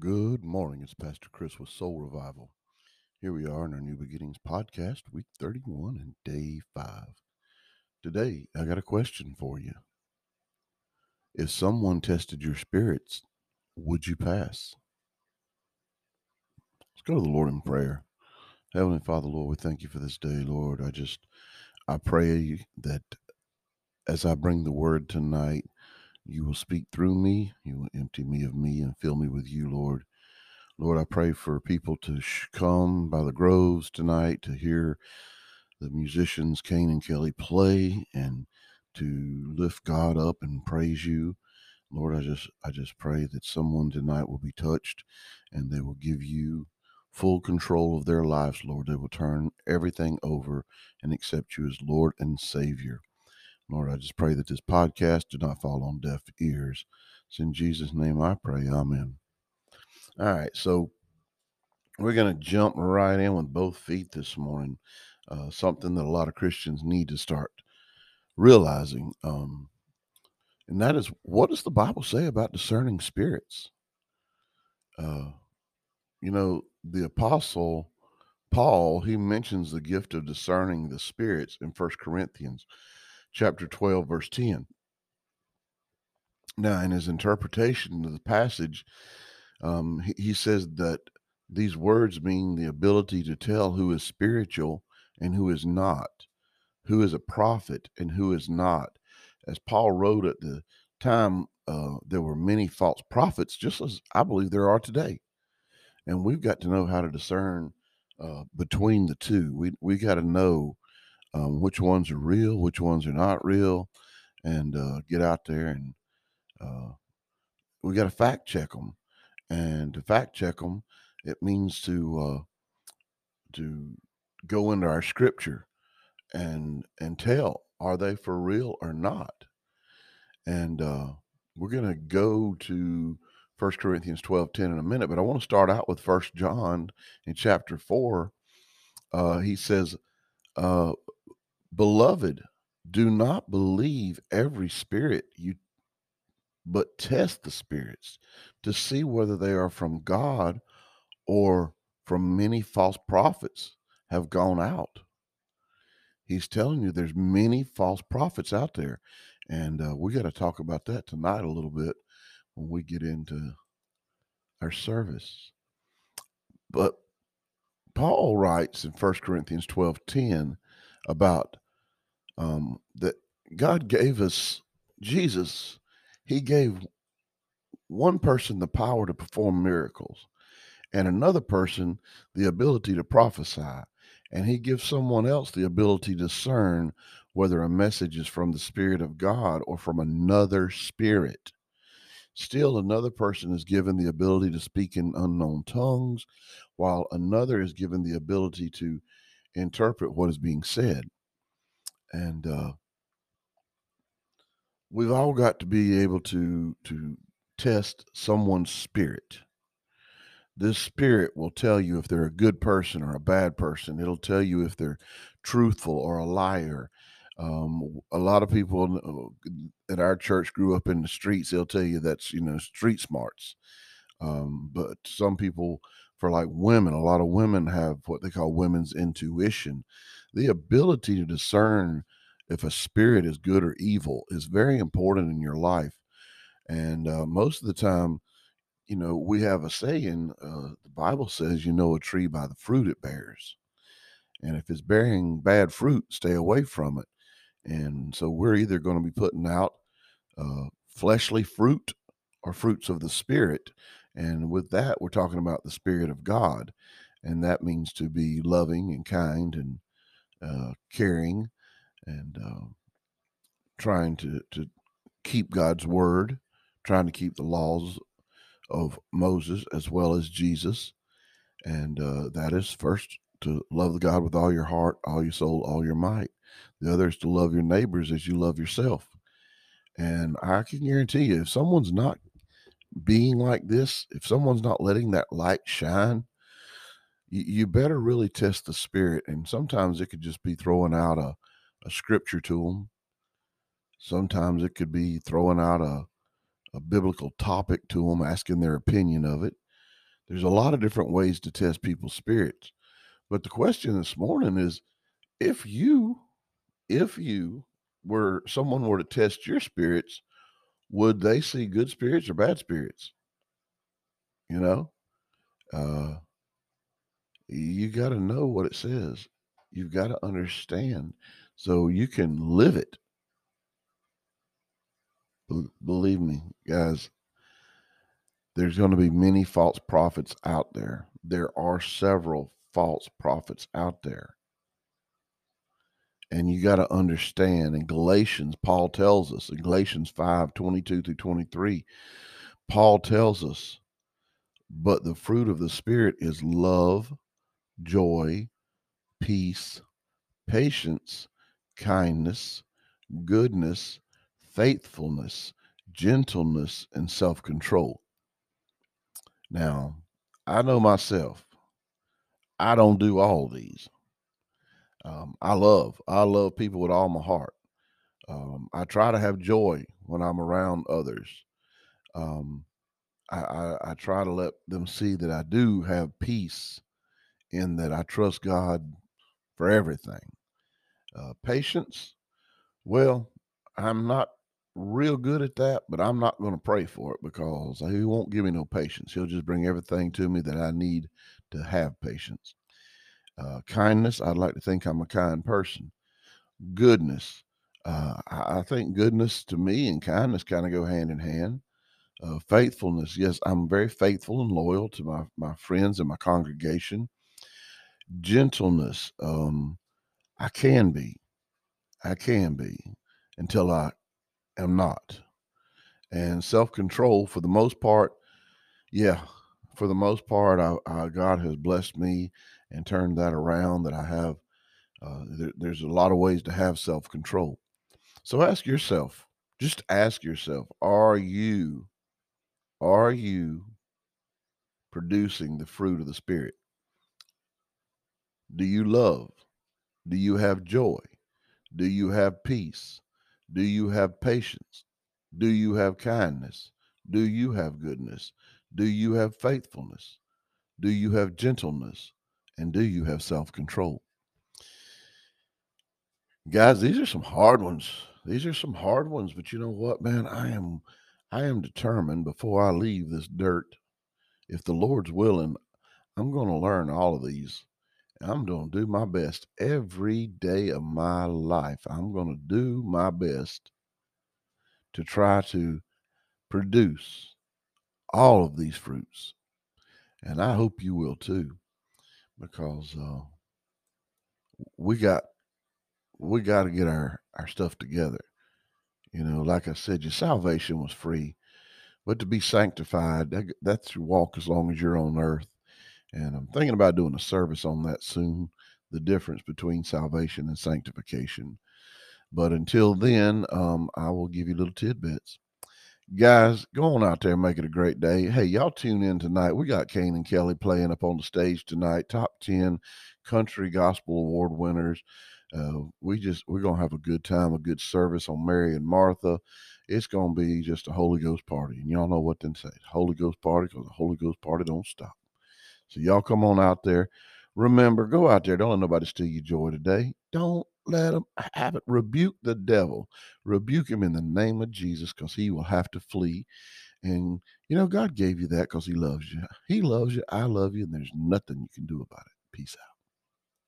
Good morning. It's Pastor Chris with Soul Revival. Here we are in our New Beginnings podcast, week 31 and day 5. Today, I got a question for you. If someone tested your spirits, would you pass? Let's go to the Lord in prayer. Heavenly Father, Lord, we thank you for this day, Lord. I just, I pray that as I bring the word tonight, you will speak through me. You will empty me of me and fill me with you, Lord. Lord, I pray for people to come by the groves tonight to hear the musicians, Kane and Kelly, play and to lift God up and praise you. Lord, I just I just pray that someone tonight will be touched and they will give you full control of their lives, Lord. They will turn everything over and accept you as Lord and Savior. Lord, I just pray that this podcast do not fall on deaf ears. It's in Jesus' name I pray. Amen. All right, so we're going to jump right in with both feet this morning. Uh, something that a lot of Christians need to start realizing. Um, and that is what does the Bible say about discerning spirits? Uh, you know, the apostle Paul, he mentions the gift of discerning the spirits in First Corinthians chapter 12, verse 10. Now, in his interpretation of the passage, um, he, he says that these words mean the ability to tell who is spiritual and who is not, who is a prophet and who is not. As Paul wrote at the time, uh, there were many false prophets, just as I believe there are today. And we've got to know how to discern uh, between the two. We we got to know um, which ones are real, which ones are not real, and uh, get out there and uh, we got to fact check them. And to fact check them, it means to uh, to go into our scripture and and tell are they for real or not. And uh, we're to go to First Corinthians 12 10 in a minute, but I want to start out with First John in chapter 4. Uh, he says, uh, Beloved, do not believe every spirit you but test the spirits to see whether they are from God or from many false prophets have gone out. He's telling you there's many false prophets out there. And uh, we got to talk about that tonight a little bit when we get into our service. But Paul writes in 1 Corinthians 12 10 about um, that God gave us Jesus, He gave one person the power to perform miracles and another person the ability to prophesy. And He gives someone else the ability to discern whether a message is from the Spirit of God or from another spirit. Still, another person is given the ability to speak in unknown tongues, while another is given the ability to interpret what is being said. And uh, we've all got to be able to to test someone's spirit. This spirit will tell you if they're a good person or a bad person. It'll tell you if they're truthful or a liar. Um, a lot of people at our church grew up in the streets. They'll tell you that's you know street smarts. Um, but some people, for like women, a lot of women have what they call women's intuition, the ability to discern if a spirit is good or evil is very important in your life. And uh, most of the time, you know, we have a saying, uh, the Bible says, you know, a tree by the fruit it bears. And if it's bearing bad fruit, stay away from it. And so we're either going to be putting out uh, fleshly fruit or fruits of the Spirit. And with that, we're talking about the Spirit of God. And that means to be loving and kind and uh, caring and uh, trying to, to keep God's word, trying to keep the laws of Moses as well as Jesus. And uh, that is first to love God with all your heart, all your soul, all your might. The other is to love your neighbors as you love yourself. And I can guarantee you, if someone's not being like this, if someone's not letting that light shine, you, you better really test the spirit. And sometimes it could just be throwing out a, a scripture to them. Sometimes it could be throwing out a, a biblical topic to them, asking their opinion of it. There's a lot of different ways to test people's spirits. But the question this morning is if you if you were someone were to test your spirits, would they see good spirits or bad spirits? You know? Uh you got to know what it says. You've got to understand so you can live it. Be- believe me, guys, there's going to be many false prophets out there. There are several false prophets out there. And you got to understand in Galatians, Paul tells us in Galatians 5 22 through 23, Paul tells us, but the fruit of the Spirit is love, joy, peace, patience, kindness, goodness, faithfulness, gentleness, and self control. Now, I know myself, I don't do all these. Um, I love, I love people with all my heart. Um, I try to have joy when I'm around others. Um, I, I, I try to let them see that I do have peace in that I trust God for everything. Uh, patience, well, I'm not real good at that, but I'm not going to pray for it because he won't give me no patience. He'll just bring everything to me that I need to have patience. Uh, kindness, I'd like to think I'm a kind person. Goodness, uh, I, think goodness to me and kindness kind of go hand in hand. Uh, faithfulness, yes, I'm very faithful and loyal to my, my friends and my congregation. Gentleness, um, I can be. I can be until I am not. And self control, for the most part, yeah, for the most part, I, I, God has blessed me and turn that around. That I have, uh, there, there's a lot of ways to have self control. So ask yourself, just ask yourself, are you, are you producing the fruit of the Spirit? Do you love? Do you have joy? Do you have peace? Do you have patience? Do you have kindness? Do you have goodness? Do you have faithfulness? Do you have gentleness? And do you have self control? Guys, these are some hard ones. These are some hard ones, but you know what, man? I am I am determined before I leave this dirt, if the Lord's willing, I'm going to learn all of these I'm going to do my best every day of my life. I'm going to do my best to try to produce all of these fruits. And I hope you will too, because uh, we got we got to get our our stuff together. You know, like I said, your salvation was free, but to be sanctified, that, that's your walk as long as you're on earth. And I'm thinking about doing a service on that soon the difference between salvation and sanctification. But until then, um, I will give you little tidbits. Guys, go on out there and make it a great day. Hey, y'all tune in tonight. We got Kane and Kelly playing up on the stage tonight. Top 10 country gospel award winners. Uh, we just we're gonna have a good time, a good service on Mary and Martha. It's gonna be just a Holy Ghost party, and y'all know what to say. Holy Ghost party, because the Holy Ghost party don't stop. So y'all come on out there. Remember, go out there. Don't let nobody steal your joy today. Don't let them have it. Rebuke the devil. Rebuke him in the name of Jesus because he will have to flee. And, you know, God gave you that because he loves you. He loves you. I love you. And there's nothing you can do about it. Peace out.